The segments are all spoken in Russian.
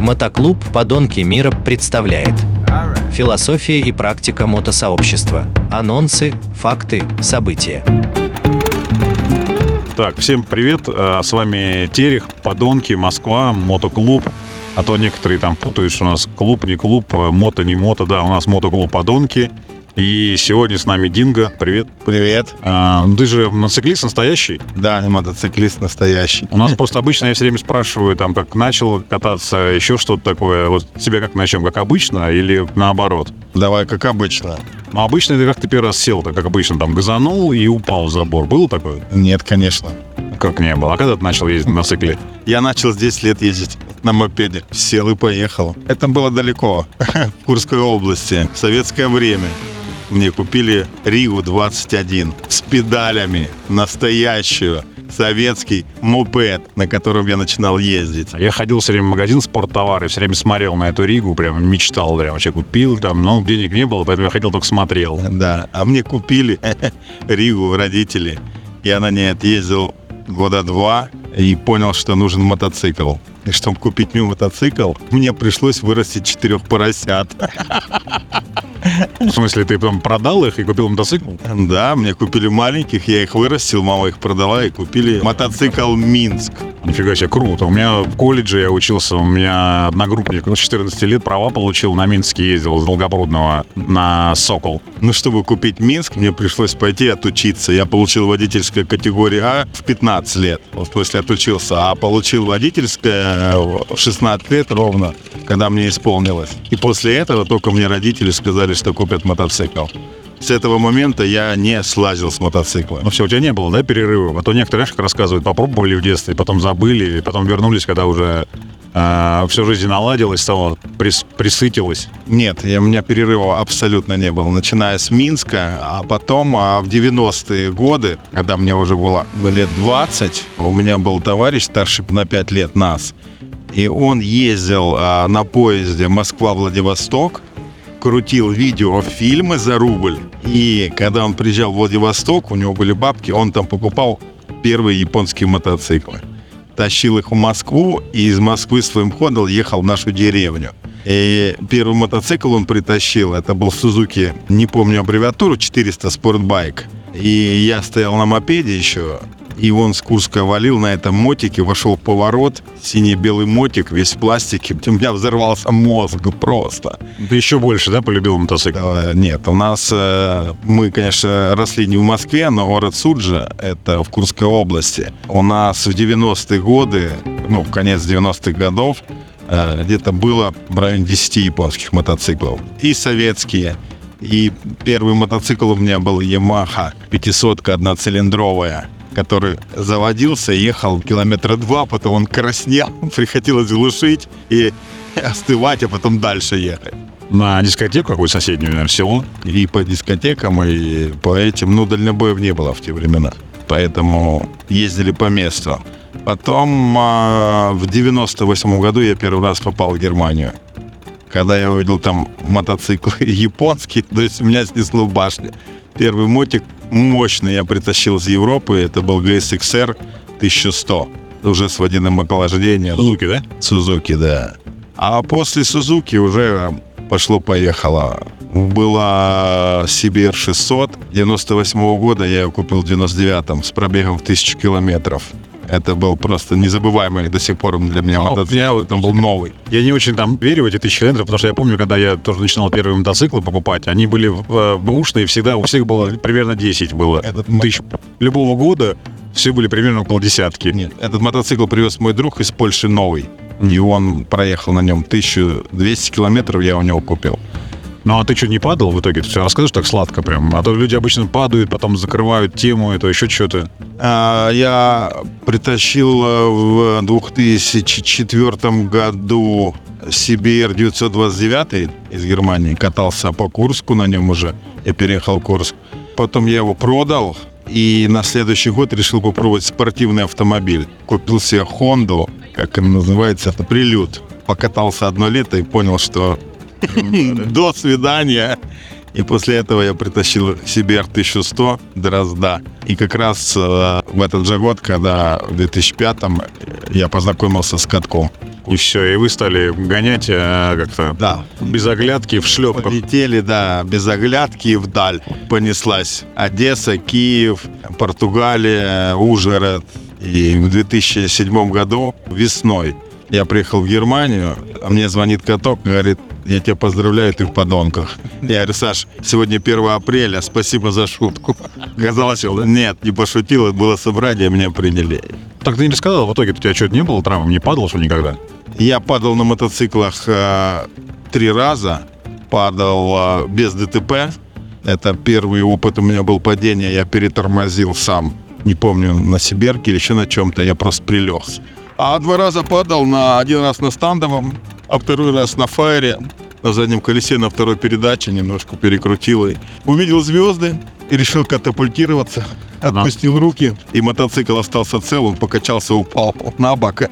Мотоклуб «Подонки мира» представляет Философия и практика мотосообщества. Анонсы, факты, события. Так, всем привет, а, с вами Терех, Подонки, Москва, Мотоклуб. А то некоторые там путают, что у нас клуб, не клуб, а мото, не мото. Да, у нас мотоклуб Подонки. И сегодня с нами Динго. Привет. Привет. А, ты же мотоциклист настоящий? Да, мотоциклист настоящий. У нас просто обычно я все время спрашиваю, там, как начал кататься, еще что-то такое. Вот тебя как начнем, как обычно или наоборот? Давай, как обычно. Ну, обычно это как ты первый раз сел, так как обычно, там, газанул и упал в забор. Было такое? Нет, конечно. Как не было? А когда ты начал ездить на цикле? Я начал с 10 лет ездить на мопеде. Сел и поехал. Это было далеко, в Курской области, в советское время. Мне купили Ригу 21 с педалями, настоящую, советский мопед, на котором я начинал ездить. Я ходил все время в магазин спорттовары, все время смотрел на эту Ригу, прям мечтал, прям вообще купил там, но денег не было, поэтому я ходил только смотрел. Да, а мне купили Ригу родители. Я на ней отъездил года два и понял, что нужен мотоцикл. И чтобы купить мне мотоцикл, мне пришлось вырастить четырех поросят. В смысле, ты потом продал их и купил мотоцикл? Да, мне купили маленьких, я их вырастил, мама их продала и купили мотоцикл Минск. Нифига себе, круто. У меня в колледже я учился, у меня одногруппник с 14 лет права получил, на Минске ездил с Долгопрудного на Сокол. Ну, чтобы купить Минск, мне пришлось пойти отучиться. Я получил водительское категория А в 15 лет, вот после отучился, а получил водительское в 16 лет ровно, когда мне исполнилось. И после этого только мне родители сказали, что купят мотоцикл. С этого момента я не слазил с мотоцикла. Ну все, у тебя не было, да, перерывов? А то некоторые, знаешь, как рассказывают, попробовали в детстве, потом забыли, потом вернулись, когда уже э, всю жизнь наладилось, стало, прис, присытилось. Нет, я, у меня перерыва абсолютно не было. Начиная с Минска, а потом а в 90-е годы, когда мне уже было лет 20, у меня был товарищ старше на 5 лет нас. И он ездил а, на поезде Москва-Владивосток, крутил видеофильмы за рубль. И когда он приезжал в Владивосток, у него были бабки, он там покупал первые японские мотоциклы. Тащил их в Москву и из Москвы своим ходом ехал в нашу деревню. И первый мотоцикл он притащил, это был Сузуки, не помню аббревиатуру, 400 спортбайк. И я стоял на мопеде еще, и он с Курска валил на этом мотике, вошел поворот, синий-белый мотик, весь в пластике. У меня взорвался мозг просто. Ты еще больше, да, полюбил мотоцикл? Э, Нет, у нас, э, мы, конечно, росли не в Москве, но город Суджа, это в Курской области. У нас в 90-е годы, ну, в конец 90-х годов, э, где-то было в районе 10 японских мотоциклов. И советские, и первый мотоцикл у меня был Yamaha 500 одноцилиндровая который заводился, ехал километра два, потом он краснел, приходилось глушить и остывать, а потом дальше ехать. На дискотеку какую соседнюю, наверное, село? И по дискотекам, и по этим, ну, дальнобоев не было в те времена. Поэтому ездили по месту. Потом а, в 98 году я первый раз попал в Германию. Когда я увидел там мотоцикл японский, то есть меня снесло в башню. Первый мотик мощный я притащил из Европы. Это был GSXR 1100. Уже с водяным охлаждением. Сузуки, да? Сузуки, да. А после Сузуки уже пошло-поехало. Была CBR 600. 98 -го года я ее купил в 99-м с пробегом в 1000 километров. Это был просто незабываемый до сих пор для меня мотоцикл. я вот Это был новый. Я не очень там верю в эти тысячи километров, потому что я помню, когда я тоже начинал первые мотоциклы покупать, они были э, бэушные, всегда у всех было примерно 10 было. Этот Тысяч любого года все были примерно около десятки. Нет, этот мотоцикл привез мой друг из Польши новый. И он проехал на нем 1200 километров, я у него купил. Ну а ты что, не падал в итоге? Ты все расскажешь так сладко прям? А то люди обычно падают, потом закрывают тему, это еще что-то. А, Я притащил э, в 2004 году CBR 929 из Германии. Катался по Курску на нем уже. Я переехал в Курск. Потом я его продал. И на следующий год решил попробовать спортивный автомобиль. Купил себе Хонду, как она называется, это прилюд. Покатался одно лето и понял, что до свидания. И после этого я притащил CBR 1100 Дрозда. И как раз э, в этот же год, когда в 2005-м я познакомился с катком. И все, и вы стали гонять э, как-то Да. без оглядки в шлепках. Полетели, да, без оглядки вдаль. Понеслась Одесса, Киев, Португалия, Ужгород. И в 2007 году весной я приехал в Германию, а мне звонит каток, говорит, я тебя поздравляю, ты в подонках. Я говорю, Саш, сегодня 1 апреля, спасибо за шутку. Оказалось, нет, не пошутил, было собрание, меня приняли. Так ты не рассказал, в итоге у тебя что-то не было травм, не падал, что никогда? Я падал на мотоциклах э, три раза, падал э, без ДТП. Это первый опыт у меня был падения, я перетормозил сам. Не помню, на Сиберке или еще на чем-то, я просто прилег. А два раза падал, на один раз на стандовом, а второй раз на фаере, на заднем колесе, на второй передаче, немножко перекрутил. И увидел звезды и решил катапультироваться. Отпустил руки, и мотоцикл остался цел, он покачался, упал на бок.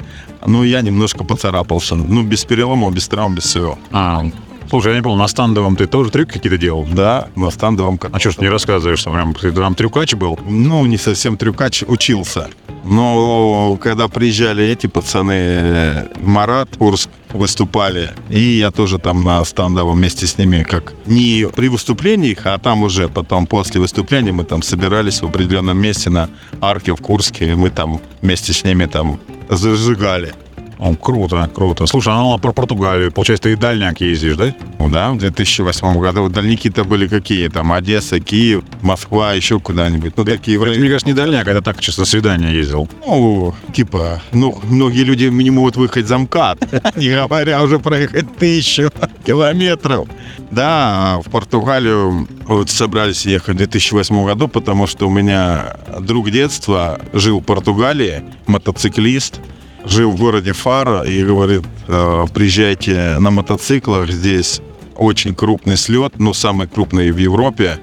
Ну, я немножко поцарапался. Ну, без переломов, без травм, без всего. А, слушай, я не понял, на стандовом ты тоже трюк какие-то делал? Да, на стандовом А что ж не рассказываешь, что прям ты там трюкач был? Ну, не совсем трюкач, учился. Но когда приезжали эти пацаны, э, Марат, Курск, выступали, и я тоже там на стандовом вместе с ними, как не при выступлениях, а там уже потом после выступления мы там собирались в определенном месте на арке в Курске, и мы там вместе с ними там зажигали. О, круто, круто. Слушай, а ну, про Португалию, получается, ты и дальняк ездишь, да? Ну да, в 2008 году дальники-то были какие? Там Одесса, Киев, Москва, еще куда-нибудь. Ну, такие вроде Мне кажется, не дальняк, это так, чисто свидание ездил. Ну, типа, ну, многие люди не могут выехать за МКАД, не говоря уже проехать тысячу километров. Да, в Португалию вот собрались ехать в 2008 году, потому что у меня друг детства жил в Португалии, мотоциклист, жил в городе Фара и говорит, «Э, приезжайте на мотоциклах, здесь очень крупный слет, ну, самый крупный в Европе,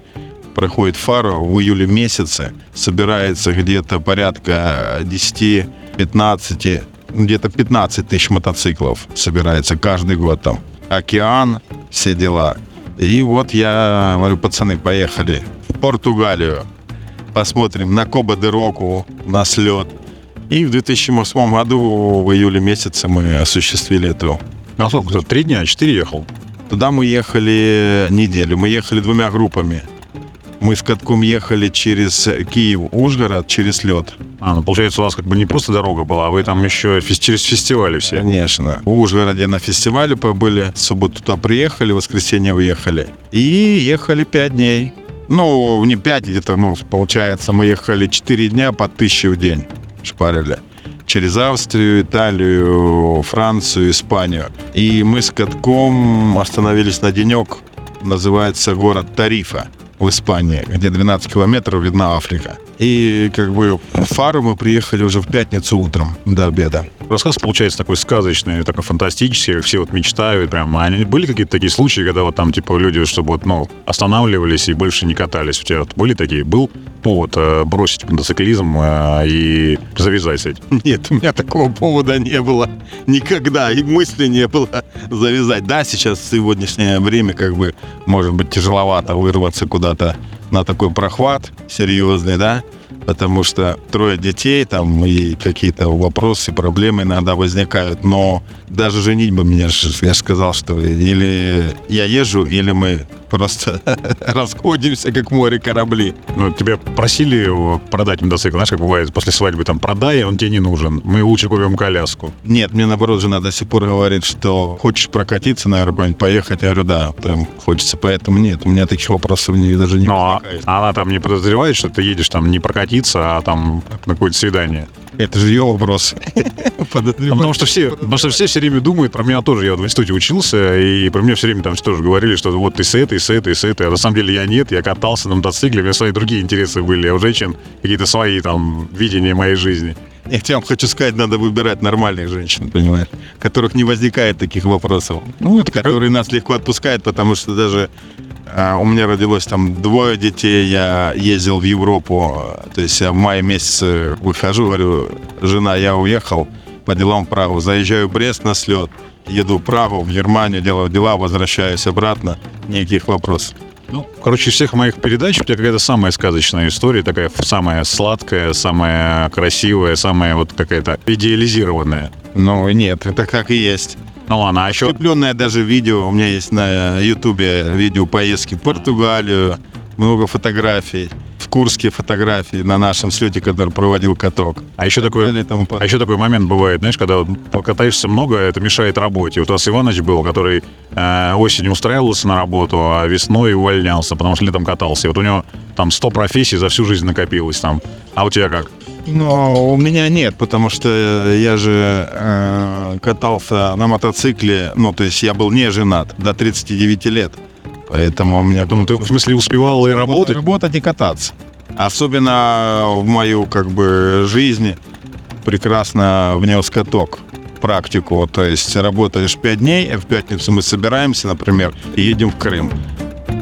проходит фара в июле месяце, собирается где-то порядка 10-15, ну, где-то 15 тысяч мотоциклов собирается каждый год там. Океан, все дела. И вот я говорю, пацаны, поехали в Португалию, посмотрим на Коба де Року, на слет. И в 2008 году, в июле месяце, мы осуществили эту А сколько, три дня, четыре ехал? Туда мы ехали неделю. Мы ехали двумя группами. Мы с катком ехали через Киев, Ужгород, через лед. А, ну получается, у вас как бы не просто дорога была, а вы там еще фес- через фестивали все. Конечно. В Ужгороде на фестивале побыли. В субботу туда приехали, в воскресенье уехали. И ехали пять дней. Ну, не пять где-то, ну, получается, мы ехали четыре дня по тысяче в день. Шпарили. Через Австрию, Италию, Францию, Испанию. И мы с катком остановились на денек. Называется город Тарифа в Испании, где 12 километров видна Африка. И как бы в Фару мы приехали уже в пятницу утром до обеда. Рассказ получается такой сказочный, такой фантастический, все вот мечтают прям. А были какие-то такие случаи, когда вот там типа люди, чтобы вот, ну, останавливались и больше не катались? У тебя вот были такие? Был повод э, бросить мотоциклизм э, и завязать с этим? Нет, у меня такого повода не было никогда, и мысли не было завязать. Да, сейчас в сегодняшнее время как бы может быть тяжеловато вырваться куда-то на такой прохват серьезный, да, потому что трое детей там и какие-то вопросы, проблемы иногда возникают, но даже женить бы меня, я же сказал, что или я езжу, или мы просто расходимся, как море корабли. Ну, тебя просили продать мотоцикл, знаешь, как бывает, после свадьбы там продай, он тебе не нужен. Мы лучше купим коляску. Нет, мне наоборот жена до сих пор говорит, что хочешь прокатиться, наверное, куда-нибудь поехать. Я говорю, да, прям хочется, поэтому нет, у меня таких вопросов даже не Но а- возникает. она там не подозревает, что ты едешь там не прокатиться, а там на какое-то свидание. Это же ее вопрос. Потому что все, потому что все все время думают, про меня тоже, я вот в институте учился, и про меня все время там тоже говорили, что вот ты с этой, с этой, с этой, а на самом деле я нет, я катался на мотоцикле, у меня свои другие интересы были, а у женщин какие-то свои там видения моей жизни. Я тебе хочу сказать, надо выбирать нормальных женщин, понимаешь, которых не возникает таких вопросов. Ну, это которые нас легко отпускают, потому что даже у меня родилось там двое детей, я ездил в Европу, то есть я в мае месяце выхожу, говорю, жена, я уехал по делам в Прагу, заезжаю в Брест на слет, еду в Прагу, в Германию, делаю дела, возвращаюсь обратно, никаких вопросов. Ну, короче, из всех моих передач у тебя какая-то самая сказочная история, такая самая сладкая, самая красивая, самая вот какая-то идеализированная. Ну, нет, это как и есть. Ну ладно, а еще... Прикрепленное даже видео, у меня есть на ютубе видео поездки в Португалию, много фотографий, в Курске фотографии на нашем слете, который проводил каток. А еще такой, тому а еще такой момент бывает, знаешь, когда покатаешься много, это мешает работе. Вот у нас Иваныч был, который э, осенью устраивался на работу, а весной увольнялся, потому что летом катался. И вот у него там 100 профессий за всю жизнь накопилось там. А у тебя как? Но у меня нет, потому что я же э, катался на мотоцикле, ну, то есть я был не женат до 39 лет. Поэтому у меня... Ну, ты в смысле успевал и работать? Работать и кататься. Особенно в мою, как бы, жизнь прекрасно внес каток практику. То есть работаешь 5 дней, а в пятницу мы собираемся, например, и едем в Крым.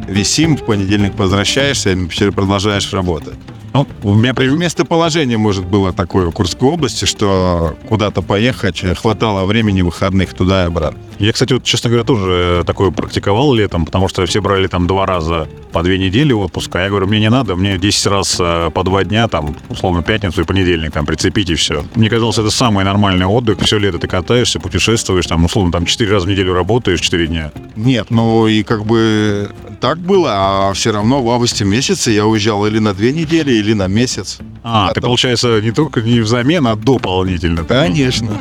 Висим, в понедельник возвращаешься, и продолжаешь работать. Ну, у меня. Местоположение, может, было такое в Курской области, что куда-то поехать хватало времени выходных туда и обратно. Я, кстати, вот, честно говоря, тоже такое практиковал летом, потому что все брали там два раза по две недели отпуска. Я говорю, мне не надо, мне 10 раз э, по два дня, там, условно, пятницу и понедельник, там, прицепить и все. Мне казалось, это самый нормальный отдых. Все лето ты катаешься, путешествуешь, там, условно, там, 4 раза в неделю работаешь, 4 дня. Нет, ну и как бы так было, а все равно в августе месяце я уезжал или на две недели, или на месяц. А, ты, получается, не только не взамен, а дополнительно. Конечно,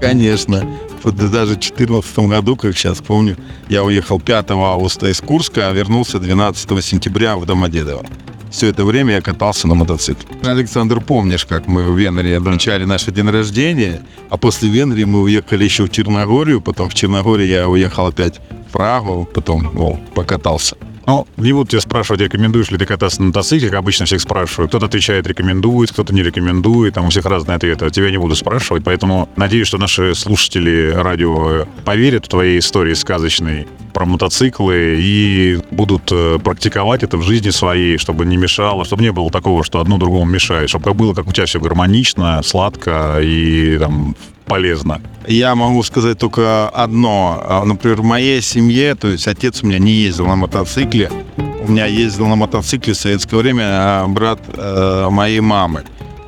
конечно. Вот даже в 2014 году, как сейчас помню, я уехал 5 августа из Курска, а вернулся 12 сентября в Домодедово. Все это время я катался на мотоцикле. Александр, помнишь, как мы в Венгрии отмечали наш день рождения, а после Венгрии мы уехали еще в Черногорию, потом в Черногории я уехал опять в Прагу, потом о, покатался. Ну, не буду тебя спрашивать, рекомендуешь ли ты кататься на мотоцикле, как обычно всех спрашиваю. Кто-то отвечает рекомендует, кто-то не рекомендует, там у всех разные ответы. Тебя не буду спрашивать, поэтому надеюсь, что наши слушатели радио поверят в твоей истории сказочной про мотоциклы и будут э, практиковать это в жизни своей, чтобы не мешало, чтобы не было такого, что одно другому мешает, чтобы было, как у тебя все гармонично, сладко и там полезно. Я могу сказать только одно. А, Например, в моей семье, то есть отец у меня не ездил на мотоцикле. У меня ездил на мотоцикле в советское время а брат э, моей мамы.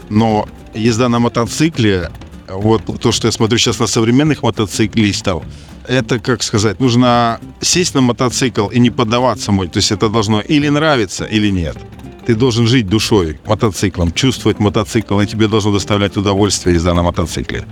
Но езда на мотоцикле, вот то, что я смотрю сейчас на современных мотоциклистов, это, как сказать, нужно сесть на мотоцикл и не поддаваться мой. То есть это должно или нравиться, или нет. Ты должен жить душой мотоциклом, чувствовать мотоцикл, и тебе должно доставлять удовольствие езда на мотоцикле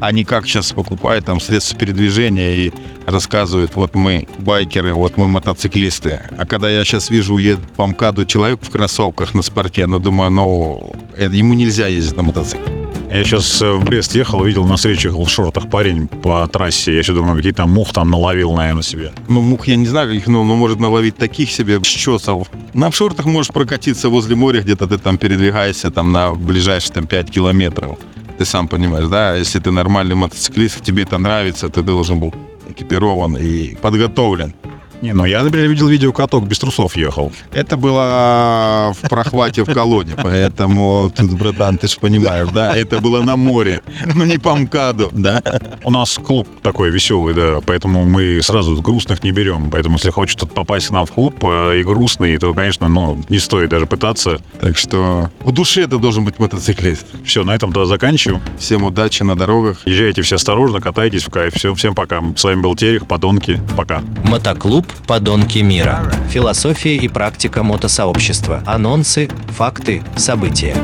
а не как сейчас покупают там средства передвижения и рассказывают, вот мы байкеры, вот мы мотоциклисты. А когда я сейчас вижу едет по МКАДу человек в кроссовках на спорте, ну, думаю, ну, это, ему нельзя ездить на мотоцикле. Я сейчас э, в Брест ехал, видел на встрече в шортах парень по трассе. Я еще думаю, какие там мух там наловил, наверное, себе. Ну, мух я не знаю, каких, но, но может наловить таких себе щесов. На шортах можешь прокатиться возле моря, где-то ты там передвигаешься там на ближайшие там 5 километров. Ты сам понимаешь, да? Если ты нормальный мотоциклист, тебе это нравится, ты должен был экипирован и подготовлен. Не, ну я, например, видел видео, каток без трусов ехал. Это было в прохвате в колоде, поэтому, тут, братан, ты же понимаешь, да, это было на море, но не по МКАДу, да. У нас клуб такой веселый, да, поэтому мы сразу грустных не берем. Поэтому, если хочет кто-то попасть к нам в клуб э, и грустный, то, конечно, ну, не стоит даже пытаться. Так что в душе это должен быть мотоциклист. Все, на этом тогда заканчиваем. Всем удачи на дорогах. Езжайте все осторожно, катайтесь в кайф. Все, всем пока. С вами был Терех, подонки. Пока. Мотоклуб «Подонки мира». Философия и практика мотосообщества. Анонсы, факты, события.